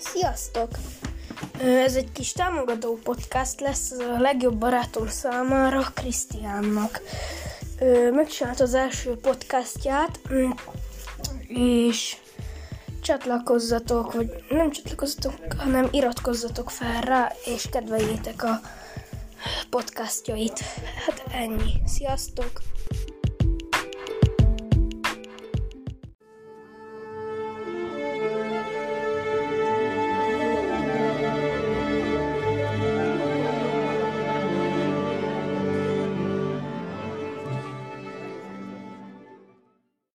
Sziasztok! Ez egy kis támogató podcast lesz a legjobb barátom számára, Krisztiánnak. Megcsinált az első podcastját, mm, és csatlakozzatok, vagy nem csatlakozzatok, hanem iratkozzatok fel rá, és kedveljétek a podcastjait. Hát ennyi. Sziasztok!